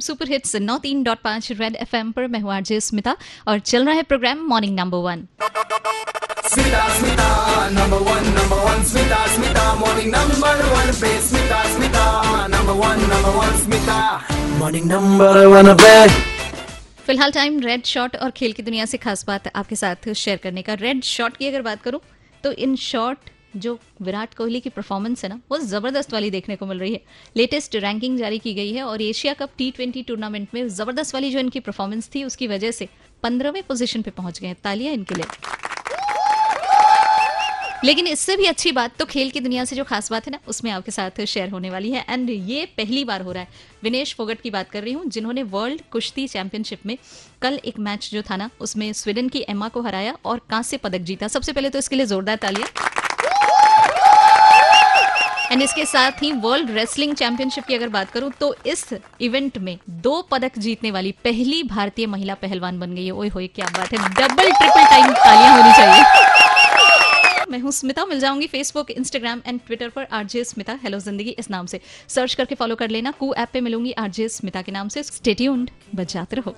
Super hits नौ तीन dot पाँच red F M पर मैं हूँ आरजे स्मिता और चल रहा है प्रोग्राम मॉर्निंग नंबर वन फ़िलहाल टाइम रेड शॉट और खेल की दुनिया से खास बात आपके साथ शेयर करने का। रेड शॉट की अगर बात करूँ तो इन शॉट जो विराट कोहली की परफॉर्मेंस है ना, वो ज़बरदस्त वाली देखने को मिल रही है। लेटेस्ट रैंकिंग जारी की गई है और Asia Cup T twenty tournament में ज़बरदस्त वाली जो इनकी परफॉर्मेंस थी, उसकी वजह से पंद्रहवें पोजीशन पे पहुँच गए तालियाँ इनके लिए। लेकिन इससे भी अच्छी बात तो खेल की दुनिया से जो खास बात है ना, उसमें आपके साथ शेयर होने वाली है। एंड ये पहली बार हो रहा है। विनेश फोगट की बात कर रही हूँ, जिन्होंने वर्ल्ड कुश्ती चैंपियनशिप में कल एक मैच जो था ना, उसमें स्वीडन की एम्मा को हराया और कांस्य पदक जीता। सबसे पहले तो इसके लिए जोरदार तालियाँ। एंड इसके साथ ही वर्ल्ड रेसलिंग चैंपियनशिप की अगर बात करूँ तो इस इवेंट में दो पदक जीतने वाली पहली भारतीय महिला पहलवान बन गई है। ओए क्या बात है। डबल ट्रिपल टाइम तालियाँ होनी चाहिए। मैं हूँ स्मिता, मिल जाऊँगी फेसबुक इंस्टाग्राम एंड ट्विटर पर आरजे स्मिता। हेलो ज़िंदगी इस नाम से। सर्च करके फॉलो कर लेना। कू ऐप पे मिलूँगी आरजे स्मिता के नाम से। स्टेट्यून्ड बजाते रहो।